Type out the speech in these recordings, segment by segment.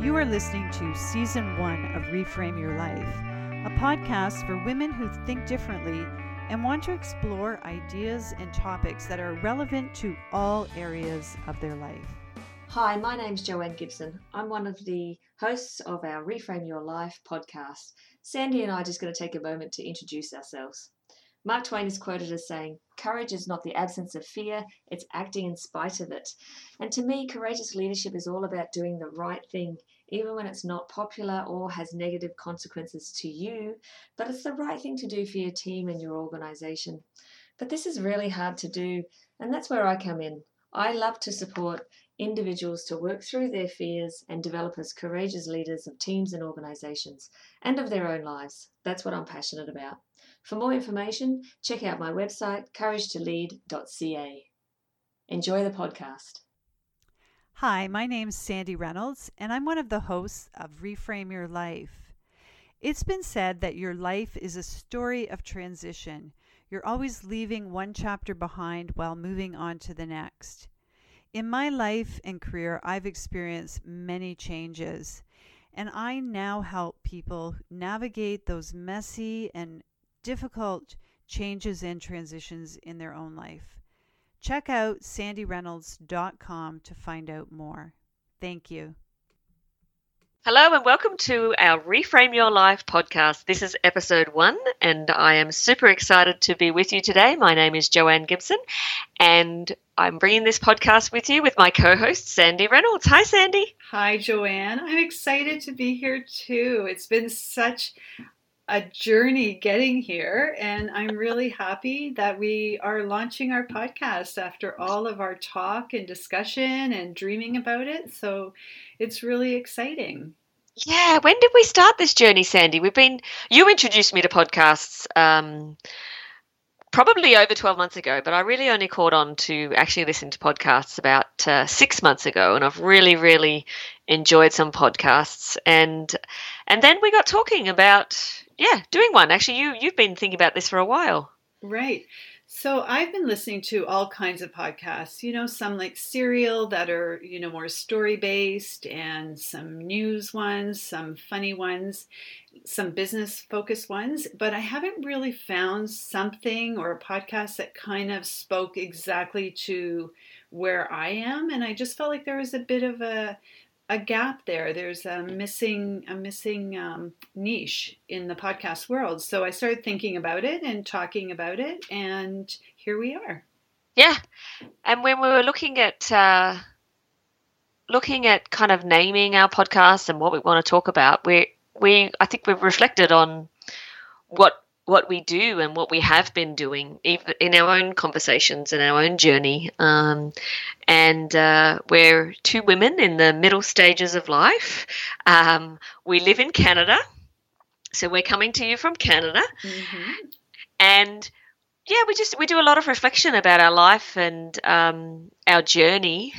You are listening to Season 1 of Reframe Your Life, a podcast for women who think differently and want to explore ideas and topics that are relevant to all areas of their life. Hi, my name's Joanne Gibson. I'm one of the hosts of our Reframe Your Life podcast. Sandy and I are just going to take a moment to introduce ourselves. Mark Twain is quoted as saying, Courage is not the absence of fear, it's acting in spite of it. And to me, courageous leadership is all about doing the right thing, even when it's not popular or has negative consequences to you, but it's the right thing to do for your team and your organization. But this is really hard to do, and that's where I come in. I love to support individuals to work through their fears and develop as courageous leaders of teams and organizations and of their own lives. That's what I'm passionate about. For more information, check out my website, couragetolead.ca. Enjoy the podcast. Hi, my name's Sandy Reynolds, and I'm one of the hosts of Reframe Your Life. It's been said that your life is a story of transition. You're always leaving one chapter behind while moving on to the next. In my life and career, I've experienced many changes, and I now help people navigate those messy and difficult changes and transitions in their own life. Check out sandyreynolds.com to find out more. Thank you. Hello and welcome to our Reframe Your Life podcast. This is episode one, and I am super excited to be with you today. My name is Joanne Gibson, and I'm bringing this podcast with you with my co host, Sandy Reynolds. Hi, Sandy. Hi, Joanne. I'm excited to be here too. It's been such a journey getting here, and I'm really happy that we are launching our podcast after all of our talk and discussion and dreaming about it. So it's really exciting. Yeah, when did we start this journey, Sandy? We've been you introduced me to podcasts um, probably over 12 months ago, but I really only caught on to actually listen to podcasts about uh, six months ago, and I've really, really enjoyed some podcasts. And and then we got talking about yeah, doing one. Actually, you you've been thinking about this for a while. Right. So I've been listening to all kinds of podcasts, you know, some like Serial that are, you know, more story based and some news ones, some funny ones, some business focused ones, but I haven't really found something or a podcast that kind of spoke exactly to where I am and I just felt like there was a bit of a a gap there. There's a missing a missing um, niche in the podcast world. So I started thinking about it and talking about it, and here we are. Yeah, and when we were looking at uh, looking at kind of naming our podcast and what we want to talk about, we we I think we've reflected on what what we do and what we have been doing in our own conversations and our own journey. Um, and uh, we're two women in the middle stages of life. Um, we live in Canada, so we're coming to you from Canada, mm-hmm. and yeah, we just we do a lot of reflection about our life and um, our journey,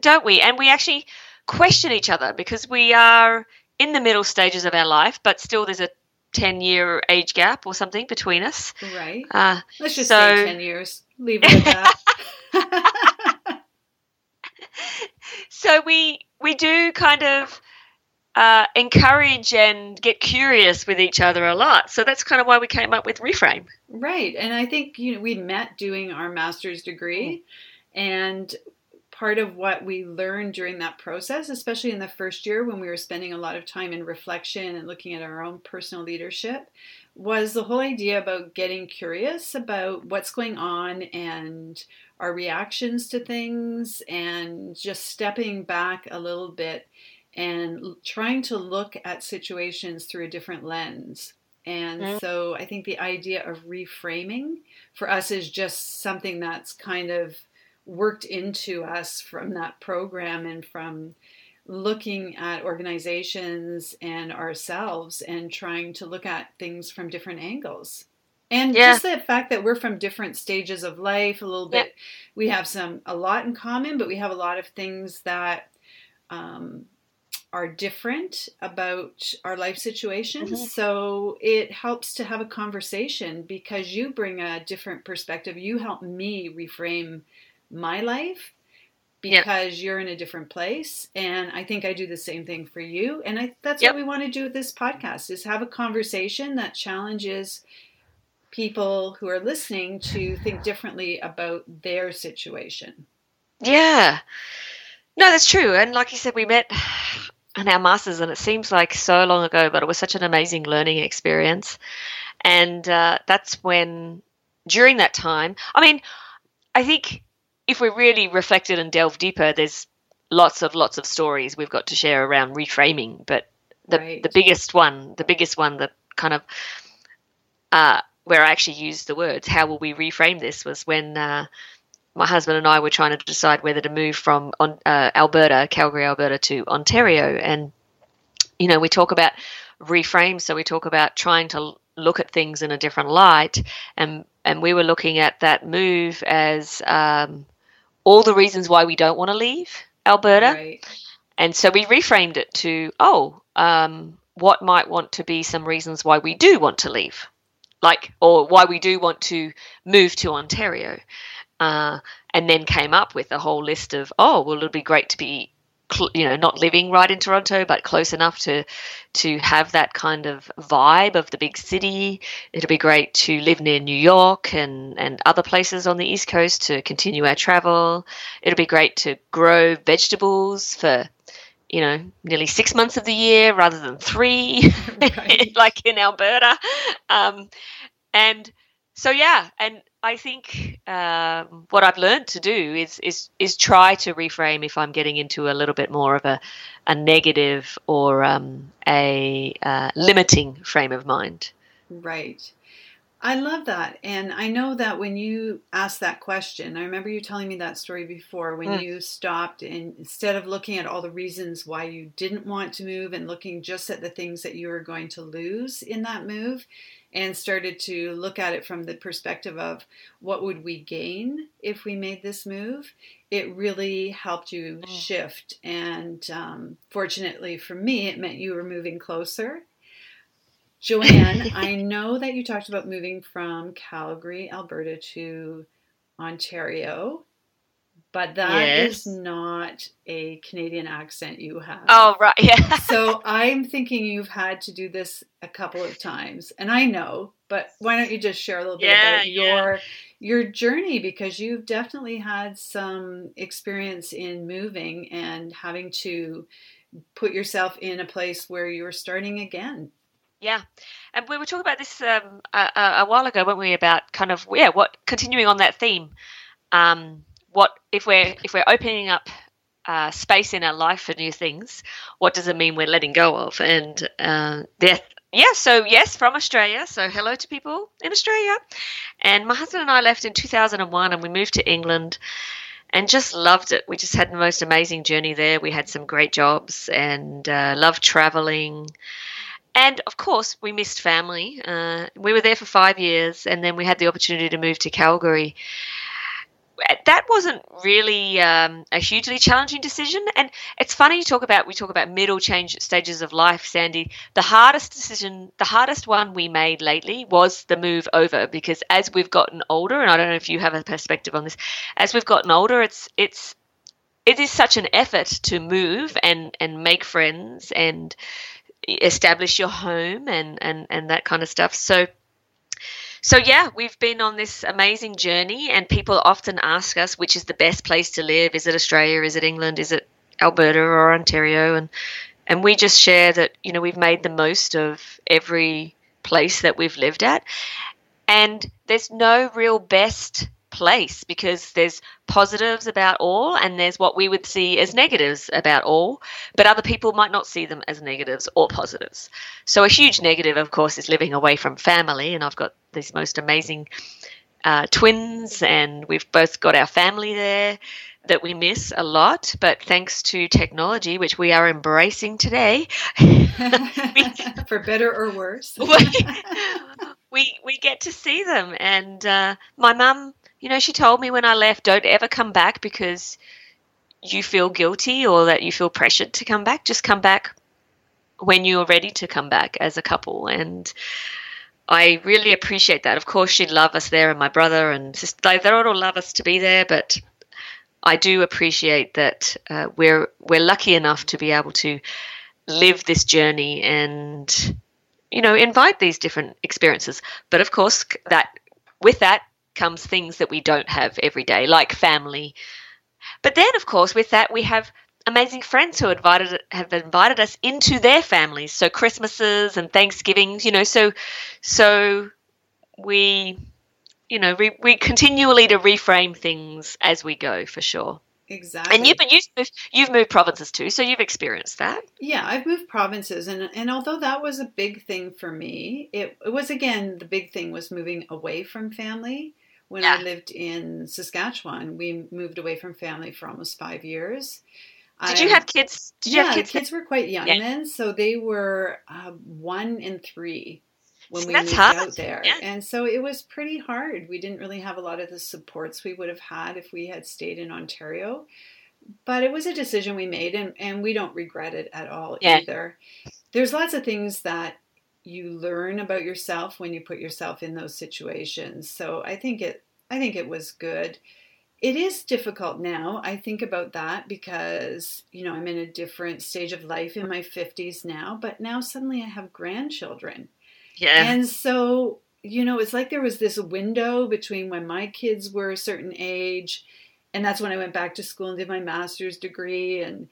don't we? And we actually question each other because we are in the middle stages of our life, but still there's a 10 year age gap or something between us. Right. Uh, Let's just so, say 10 years. Leave it at that. so we we do kind of uh, encourage and get curious with each other a lot. So that's kind of why we came up with Reframe. Right. And I think you know we met doing our master's degree mm. and part of what we learned during that process, especially in the first year when we were spending a lot of time in reflection and looking at our own personal leadership, was the whole idea about getting curious about what's going on and our reactions to things and just stepping back a little bit and trying to look at situations through a different lens. And mm-hmm. so I think the idea of reframing for us is just something that's kind of worked into us from that program and from looking at organizations and ourselves and trying to look at things from different angles. And yeah. just the fact that we're from different stages of life, a little bit, yeah. we have some, a lot in common, but we have a lot of things that um, are different about our life situations. Mm-hmm. So it helps to have a conversation because you bring a different perspective. You help me reframe my life because yep. you're in a different place and i think i do the same thing for you and I, that's yep. what we want to do with this podcast is have a conversation that challenges people who are listening to think differently about their situation yeah no that's true and like you said we met in our masters and it seems like so long ago but it was such an amazing learning experience and uh, that's when during that time i mean i think if we really reflected and delve deeper, there's lots of lots of stories we've got to share around reframing. But the right. the biggest one, the biggest one that kind of uh, where I actually used the words, how will we reframe this, was when uh, my husband and I were trying to decide whether to move from on, uh, Alberta, Calgary, Alberta, to Ontario, and you know we talk about reframe, so we talk about trying to look at things in a different light, and and we were looking at that move as um, all the reasons why we don't want to leave Alberta. Right. And so we reframed it to, oh, um, what might want to be some reasons why we do want to leave, like, or why we do want to move to Ontario. Uh, and then came up with a whole list of, oh, well, it'll be great to be cl- you know not living right in Toronto, but close enough to to have that kind of vibe of the big city. It'll be great to live near New York and and other places on the East Coast to continue our travel. It'll be great to grow vegetables for you know nearly six months of the year rather than three, like in Alberta. Um, and so yeah, and I think um, what I've learned to do is is is try to reframe if I'm getting into a little bit more of a a negative or um, a uh, limiting frame of mind. Right. I love that. And I know that when you asked that question, I remember you telling me that story before when mm. you stopped and instead of looking at all the reasons why you didn't want to move and looking just at the things that you were going to lose in that move, and started to look at it from the perspective of what would we gain if we made this move it really helped you mm. shift. And um, fortunately for me it meant you were moving closer. Joanne i know that you talked about moving from calgary alberta to ontario but that yes. is not a Canadian accent you have. Oh, right. Yeah. so I'm thinking you've had to do this a couple of times. And I know, but why don't you just share a little bit yeah, about your yeah. your journey because you've definitely had some experience in moving and having to put yourself in a place where you're starting again. Yeah, and we were talking about this um, a, a, while ago, weren't we? About kind of yeah, what continuing on that theme. Um, what if we're if we're opening up uh, space in our life for new things, what does it mean we're letting go of? And uh. Yeah, so yes, from Australia. So hello to people in Australia. And my husband and I left in 2001 and we moved to England and just loved it. We just had the most amazing journey there. We had some great jobs and uh, loved traveling. And of course, we missed family. Uh, we were there for five years and then we had the opportunity to move to Calgary that wasn't really um, a hugely challenging decision. And it's funny you talk about we talk about middle change stages of life, Sandy. The hardest decision, the hardest one we made lately was the move over because as we've gotten older, and I don't know if you have a perspective on this, as we've gotten older, it's it's it is such an effort to move and and make friends and establish your home and and and that kind of stuff. So so, yeah, we've been on this amazing journey, and people often ask us which is the best place to live. Is it Australia? Is it England? Is it Alberta or Ontario? And and we just share that you know we've made the most of every place that we've lived at, and there's no real best place because there's positives about all and there's what we would see as negatives about all, but other people might not see them as negatives or positives. So, a huge negative, of course, is living away from family, and I've got these most amazing uh, twins, and we've both got our family there that we miss a lot, but thanks to technology, which we are embracing today, for better or worse, we, we get to see them. And uh, my mum you know, she told me when I left, don't ever come back because you feel guilty or that you feel pressured to come back. Just come back when you're ready to come back as a couple. And I really appreciate that. Of course, she'd love us there, and my brother and sister, they, they all love us to be there, but I do appreciate that uh, we're we're lucky enough to be able to live this journey and you know invite these different experiences. But of course, that with that comes things that we don't have every day, like family. But then, of course, with that we have amazing friends who invited have invited us into their families. So Christmases and Thanksgivings, you know, so so we you know, we, we continually to reframe things as we go for sure. Exactly. And you've been you've moved, you've moved provinces too, so you've experienced that. Yeah, I've moved provinces, and and although that was a big thing for me, it, it was again the big thing was moving away from family. When yeah. I lived in Saskatchewan, we moved away from family for almost five years. Did I, you have kids? Did yeah, have kids? kids were quite young yeah. then, so they were uh, one and three when we moved hard. out there. Yeah. And so it was pretty hard. We didn't really have a lot of the supports we would have had if we had stayed in Ontario. But it was a decision we made and, and we don't regret it at all either. There's lots of things that you learn about yourself when you put yourself in those situations. So I think it I think it was good. It is difficult now. I think about that because, you know, I'm in a different stage of life in my 50s now, but now suddenly I have grandchildren. Yeah. And so, you know, it's like there was this window between when my kids were a certain age, and that's when I went back to school and did my master's degree and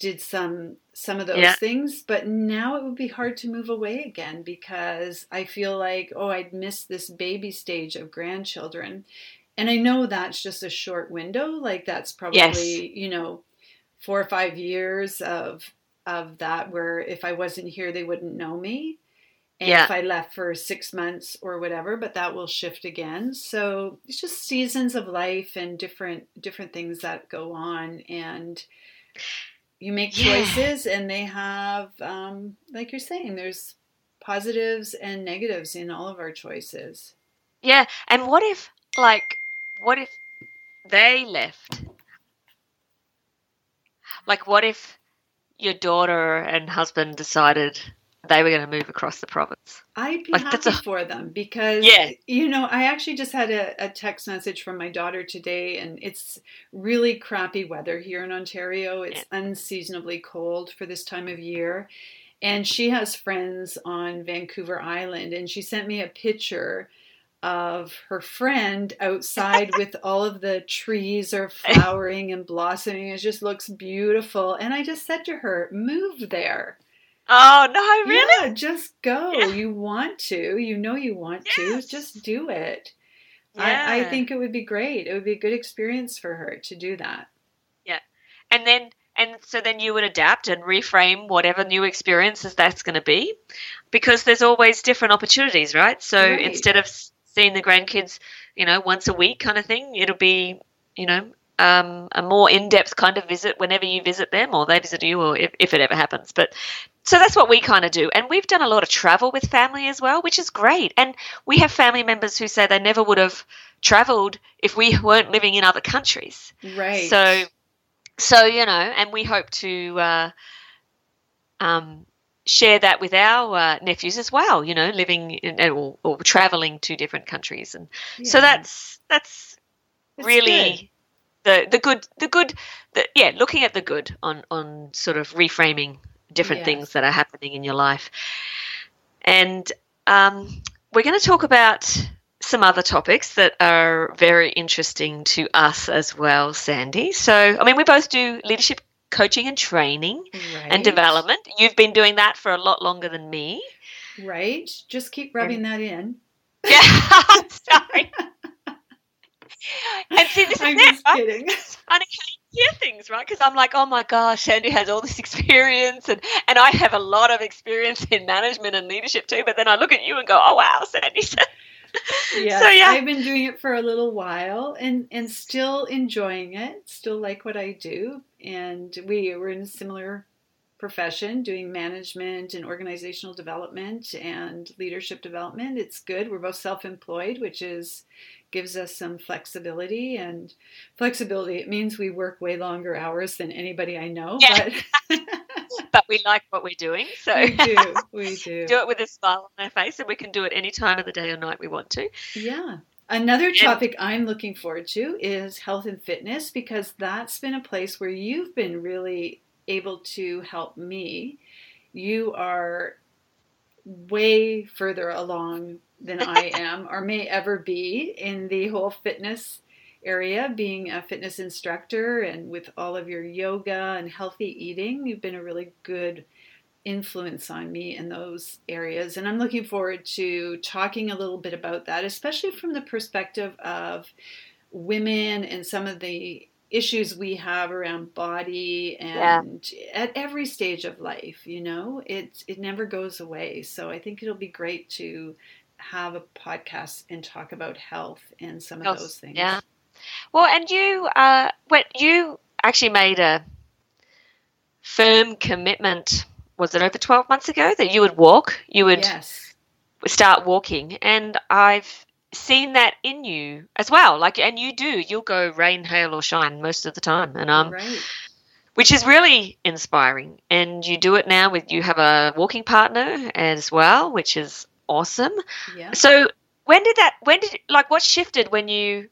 did some some of those yeah. things but now it would be hard to move away again because i feel like oh i'd miss this baby stage of grandchildren and i know that's just a short window like that's probably yes. you know four or five years of of that where if i wasn't here they wouldn't know me and yeah. if I left for six months or whatever, but that will shift again. So it's just seasons of life and different different things that go on, and you make choices, yeah. and they have, um, like you're saying, there's positives and negatives in all of our choices. Yeah, and what if, like, what if they left? Like, what if your daughter and husband decided they were going to move across the province. I'd be like, happy a, for them because, yeah. you know, I actually just had a, a, text message from my daughter today, and it's really crappy weather here in Ontario. It's yeah. unseasonably cold for this time of year. And she has friends on Vancouver Island, and she sent me a picture of her friend outside with all of the trees are flowering and blossoming. It just looks beautiful. And I just said to her, move there. Oh no, I really? Yeah, just go. Yeah. You want to. You know you want yes. to. Just do it. Yeah. I, I think it would be great. It would be a good experience for her to do that. Yeah. And then and so then you would adapt and reframe whatever new experiences that's going to be because there's always different opportunities, right? So right. instead of seeing the grandkids, you know, once a week kind of thing, it'll be, you know, um, a more in-depth kind of visit whenever you visit them or they visit you or if, if it ever happens. But so that's what we kind of do. And we've done a lot of travel with family as well which is great. And we have family members who say they never would have traveled if we weren't living in other countries. Right. So so you know and we hope to uh, um, share that with our uh, nephews as well you know living in, or, or traveling to different countries. And yeah. so that's that's it's really good the the good the good the, yeah looking at the good on on sort of reframing different yes. things that are happening in your life. And um, we're going to talk about some other topics that are very interesting to us as well sandy. So i mean we both do leadership coaching and training right. and development. You've been doing that for a lot longer than me. Right. Just keep rubbing and, that in. Yeah sorry and see, this is I'm it, just right? kidding. And I hear things, right? Because I'm like, oh my gosh, Sandy has all this experience, and and I have a lot of experience in management and leadership too. But then I look at you and go, oh wow, Sandy. yeah, so, yeah, I've been doing it for a little while, and and still enjoying it. Still like what I do, and we were in a similar profession doing management and organizational development and leadership development. It's good. We're both self employed, which is gives us some flexibility and flexibility it means we work way longer hours than anybody i know yeah. but but we like what we're doing so we do we do do it with a smile on our face and we can do it any time of the day or night we want to yeah Another topic I'm looking forward to is health and fitness because that's been a place where you've been really able to help me. You are way further along than I am or may ever be in the whole fitness area, being a fitness instructor and with all of your yoga and healthy eating. You've been a really good influence on me in those areas. And I'm looking forward to talking a little bit about that, especially from the perspective of women and some of the issues we have around body and yeah. at every stage of life you know it it never goes away so i think it'll be great to have a podcast and talk about health and some of those things. yeah. Well and you uh what you actually made a firm commitment was it over 12 months ago that you would walk? You would yes. start walking. And i've seen that in you as well. Like and you do. You'll go rain hail or shine most of the time. And um right. which is really inspiring. And you do it now with you have a walking partner as well which is awesome yeah. so when did that when did like what shifted when you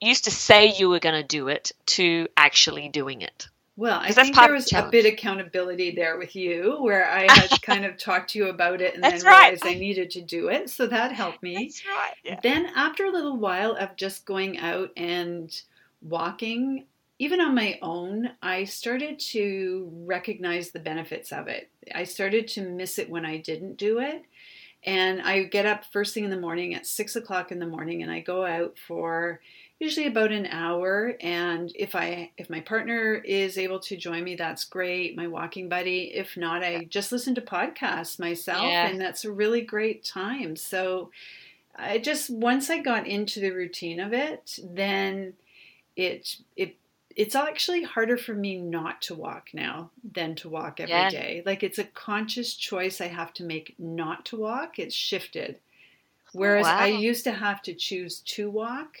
used to say you were going to do it to actually doing it well, I think there was a bit accountability there with you where I had kind of talked to you about it and That's then right. realized I needed to do it. So that helped me. That's right. Yeah. Then after a little while of just going out and walking, even on my own, I started to recognize the benefits of it. I started to miss it when I didn't do it. And I get up first thing in the morning at six o'clock in the morning and I go out for usually about an hour. And if i if my partner is able to join me that's great. My walking buddy. If not i just listen to podcasts myself Yeah. and that's a really great time. So i just once i got into the routine of it then it it it's actually harder for me not to walk now than to walk every day. Yeah. like it's a conscious choice i have to make not to walk it's shifted oh, whereas i used to have to choose to walk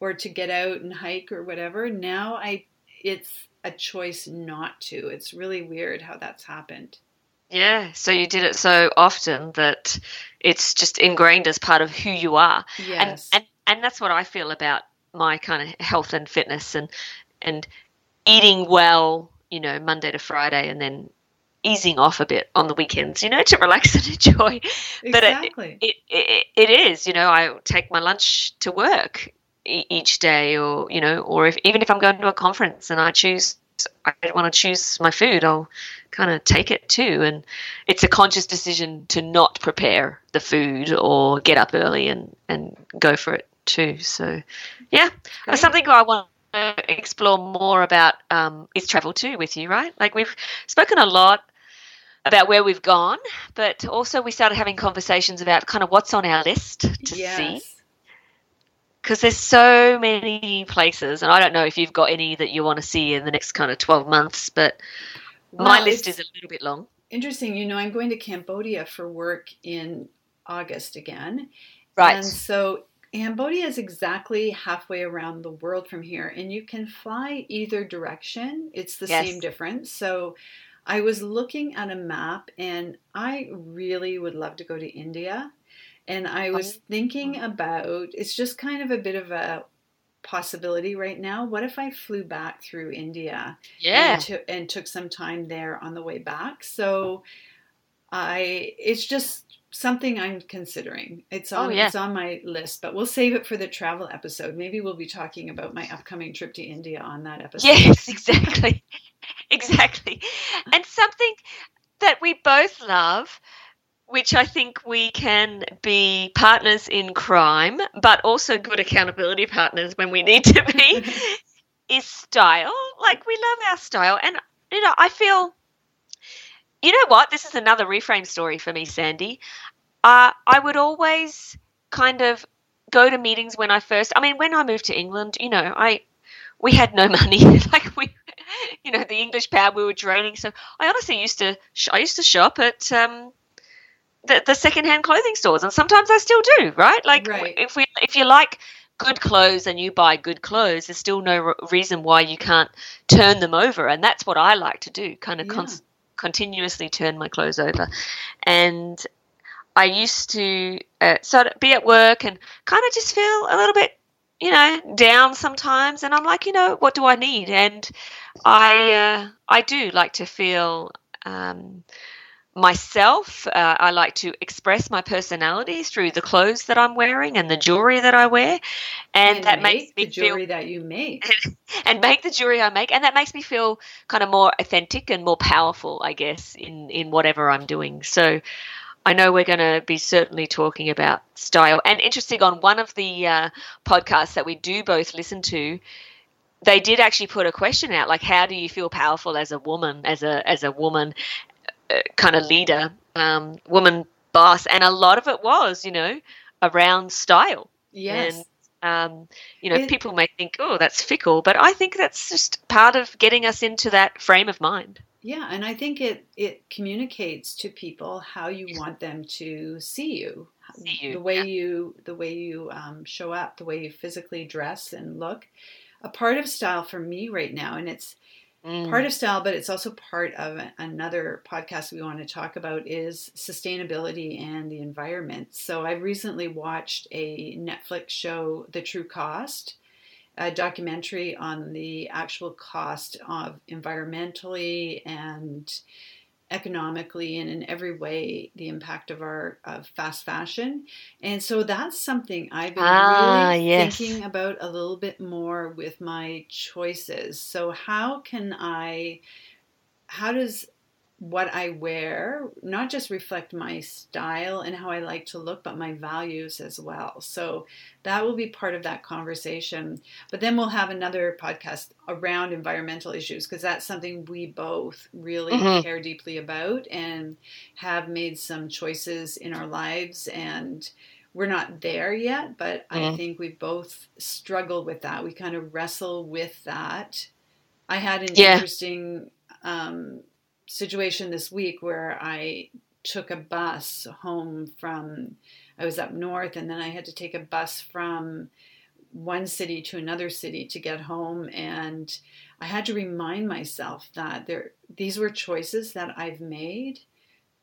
or to get out and hike or whatever. Now I it's a choice not to. It's really weird how that's happened. Yeah, so you did it so often that it's just ingrained as part of who you are. Yes. And, and and that's what I feel about my kind of health and fitness and and eating well, you know, Monday to Friday and then easing off a bit on the weekends, you know, to relax and enjoy. But it, exactly. it, it, it is, you know, I take my lunch to work each day or, you know, or if even if I'm going to a conference and I choose I want to choose my food, I'll kind of take it too. And it's a conscious decision to not prepare the food or get up early and, and go for it too. So, yeah, Great. something I want to explore more about um, is travel too with you, right? Like we've spoken a lot about where we've gone, but also we started having conversations about kind of what's on our list to see because there's so many places, and I don't know if you've got any that you want to see in the next kind of 12 months, but my list is a little bit long. interesting. You know, I'm going to Cambodia for work in August again. Right. And so Cambodia is exactly halfway around the world from here, and you can fly either direction. It's the Yes. same difference. So I was looking at a map, and I really would love to go to India. And I oh. was Oh. thinking about it's just kind of a bit of a possibility right now. What if I flew back through India yeah. and, to, and took some time there on the way back. So I it's just something I'm considering. It's oh, on Oh, yeah. it's on my list, but we'll save it for the travel episode. Maybe we'll be talking about my upcoming trip to India on that episode. Yes, exactly. exactly. And something that we both love, which I think we can be partners in crime, but also good accountability partners when we need to be, is style. Like we love our style. And, you know, I feel, you know what? This is another reframe story for me, Sandy. Uh, I would always kind of go to meetings when I first, I mean, when I moved to England, you know, I, we had no money. like we, you know, the English pound we were draining. So I honestly used to I used to shop at um, the the secondhand clothing stores, and sometimes I still do. Right? Like Right. if we, if you like good clothes and you buy good clothes, there's still no reason why you can't turn them over, and that's what I like to do. Kind of Yeah. Continuously turn my clothes over, and I used to uh, sort of be at work and kind of just feel a little bit, you know, down sometimes. And I'm like, you know, what do I need? And I uh, I do like to feel um, myself. Uh, I like to express my personality through the clothes that I'm wearing and the jewelry that I wear, and, And that make makes me the jewelry feel that you make. and make the jewelry I make, and that makes me feel kind of more authentic and more powerful, I guess, in in whatever I'm doing. So. I know we're going to be certainly talking about style. And interesting, on one of the uh, podcasts that we do both listen to, they did actually put a question out, like, "How do you feel powerful as a woman, as a as a woman, kind of leader, um, woman boss?" And a lot of it was, you know, around style. Yes. Um, you know, It- people may think, "Oh, that's fickle," but I think that's just part of getting us into that frame of mind. Yeah, and I think it it communicates to people how you want them to see you, See you, the way yeah. you the way you um, show up, the way you physically dress and look. A part of style for me right now, and it's Mm. part of style, but it's also part of another podcast we want to talk about is sustainability and the environment. So I recently watched a Netflix show, The True Cost, a documentary on the actual cost of environmentally and economically and in every way the impact of our of fast fashion and so that's something i've been Ah, really yes. thinking about a little bit more with my choices so how can i how does what i wear not just reflect my style and how i like to look but my values as well so that will be part of that conversation but then we'll have another podcast around environmental issues because that's something we both really Mhm. care deeply about and have made some choices in our lives and we're not there yet but i Mhm. think we both struggle with that we kind of wrestle with that i had an Yeah. interesting um, situation this week where i took a bus home from I was up north and then I had to take a bus from one city to another city to get home. And I had to remind myself that there these were choices that I've made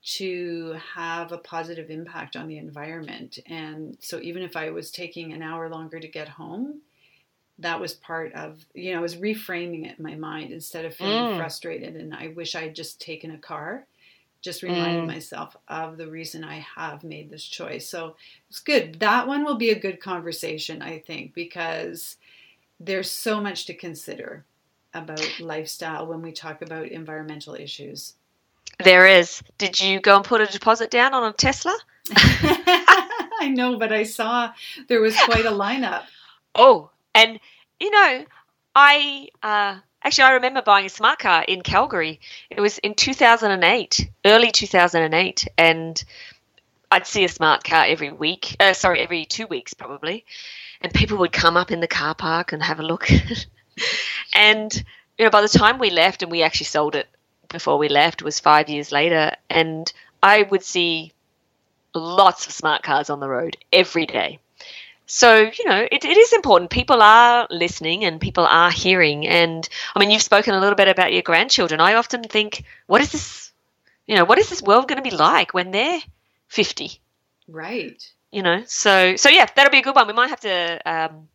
to have a positive impact on the environment. And so even if I was taking an hour longer to get home that was part of you know I was reframing it in my mind instead of feeling Mm. frustrated and I wish I had just taken a car just reminding Mm. myself of the reason I have made this choice. So it's good. That one will be a good conversation, I think, because there's so much to consider about lifestyle when we talk about environmental issues. There is. Did you go and put a deposit down on a Tesla? I know, but I saw there was quite a lineup. Oh, and you know, I uh, actually I remember buying a smart car in Calgary. It was in 2008, early 2008, and I'd see a smart car every week. Uh, sorry, every two weeks probably, and people would come up in the car park and have a look. and you know, by the time we left, and we actually sold it before we left, was five years later, and I would see lots of smart cars on the road every day. So, you know, it, it is important. People are listening and people are hearing. And I mean, you've spoken a little bit about your grandchildren. I often think, what is this, you know, what is this world going to be like when they're 50? Right. You know, so, so yeah, that'll be a good one. We might have to um,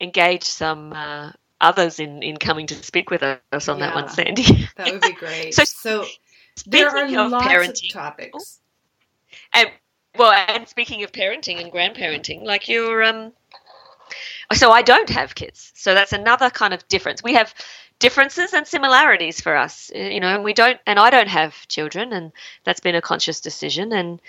engage some uh, others in, in coming to speak with us on that one, Yeah. Sandy. That would be great. So, so there are lots parenting, of topics. And well, and speaking of parenting and grandparenting, like you're um so I don't have kids. So that's another kind of difference. We have differences and similarities for us, uh, you know, and we don't and I don't have children and that's been a conscious decision and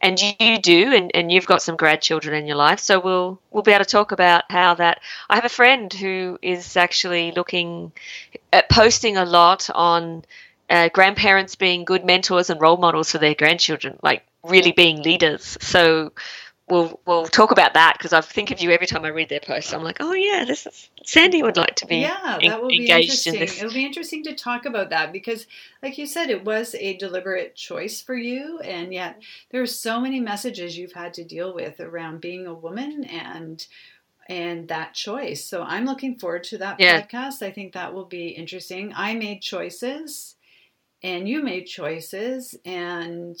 and you do and, and you've got some grandchildren in your life so we'll we'll be able to talk about how that i have a friend who is actually looking at posting a lot on uh, grandparents being good mentors and role models for their grandchildren like really being leaders so we'll we'll talk about that because i think of you every time i read their posts i'm like oh yeah this is sandy would like to be yeah, that will be engaged in interesting. this. It'll be interesting to talk about that because, like you said, it was a deliberate choice for you, and yet there are so many messages you've had to deal with around being a woman and and that choice. So I'm looking forward to that Yeah. podcast. I think that will be interesting. I made choices, and you made choices, and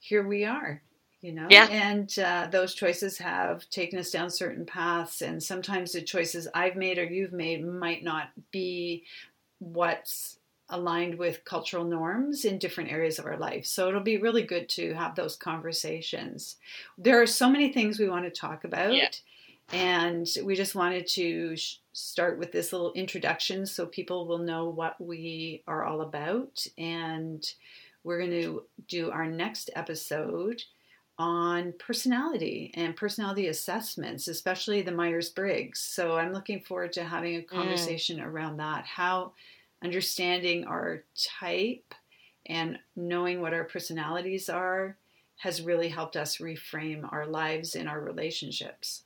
here we are. you know Yeah. and uh, those choices have taken us down certain paths and sometimes the choices i've made or you've made might not be what's aligned with cultural norms in different areas of our life so it'll be really good to have those conversations there are so many things we want to talk about Yeah. and we just wanted to sh- start with this little introduction so people will know what we are all about and we're going to do our next episode on personality and personality assessments, especially the Myers Briggs. So I'm looking forward to having a mm. conversation around that. How understanding our type and knowing what our personalities are has really helped us reframe our lives and our relationships.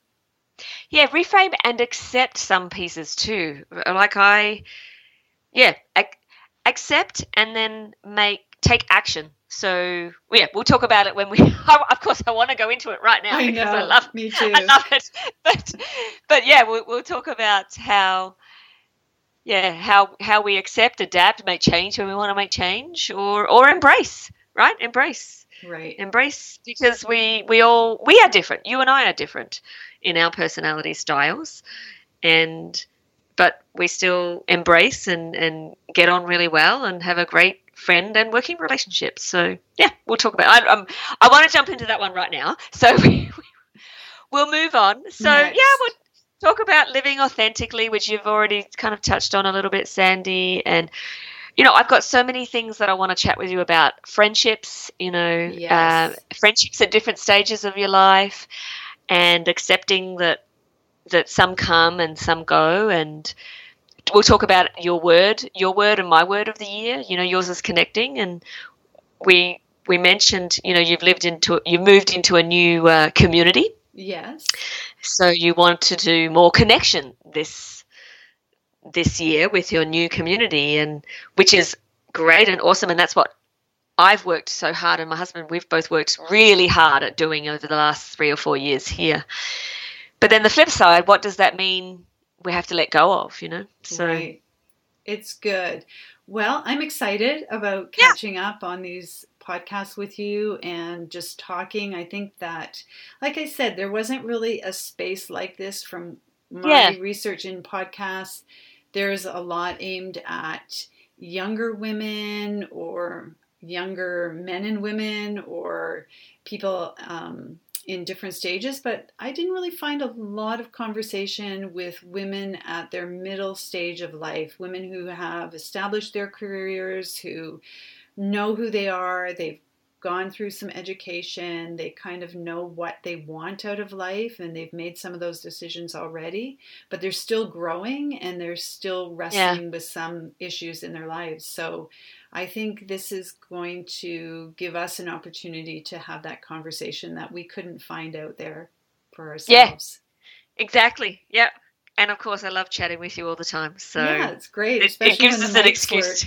Yeah, reframe and accept some pieces too. Like I, yeah, ac- accept and then make take action. So yeah, we'll talk about it when we. of course, I want to go into it right now I because know. I love Me too. I love it. But but yeah, we'll, we'll talk about how yeah how how we accept, adapt, make change when we want to make change, or or embrace. Right, embrace, right. embrace, because we we all we are different. You and I are different in our personality styles, and but we still embrace and and get on really well and have a great friend and working relationship. So yeah, we'll talk about. I, um, I want to jump into that one right now. So we, we'll move on. So yeah, we'll talk about living authentically, which you've already kind of touched on a little bit, Sandy. And you know, I've got so many things that I want to chat with you about. Friendships, you know, Yes. uh, friendships at different stages of your life, and accepting that that some come and some go and we'll talk about your word your word and my word of the year you know yours is connecting and we we mentioned you know you've lived into you moved into a new uh, community Yes. so you want to do more connection this this year with your new community and which is great and awesome and that's what I've worked so hard and my husband we've both worked really hard at doing over the last 3 or 4 years here but then the flip side what does that mean we have to let go of you know so Right. It's good. Well, I'm excited about Yeah. catching up on these podcasts with you and just talking. I think that, like I said, there wasn't really a space like this from my Yeah. research in podcasts. There's a lot aimed at younger women or younger men and women or people um, in different stages, but I didn't really find a lot of conversation with women at their middle stage of life, women who have established their careers, who know who they are, they've gone through some education, they kind of know what they want out of life, and they've made some of those decisions already, but they're still growing and they're still wrestling with some issues in their lives. So I think this is going to give us an opportunity to have that conversation that we couldn't find out there for ourselves. Yeah. exactly yeah and of course I love chatting with you all the time so yeah, it's great. it, it gives us an excuse.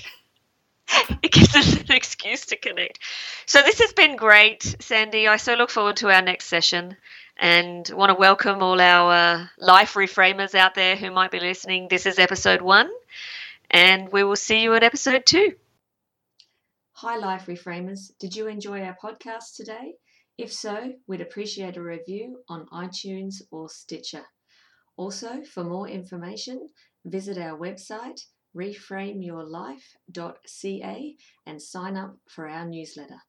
it gives us an excuse to connect. So this has been great, Sandy. I so look forward to our next session, and want to welcome all our uh, life reframers out there who might be listening. This is episode one, and we will see you at episode two. Hi, Life Reframers. Did you enjoy our podcast today? If so, we'd appreciate a review on iTunes or Stitcher. Also, for more information, visit our website reframeyourlife.ca and sign up for our newsletter.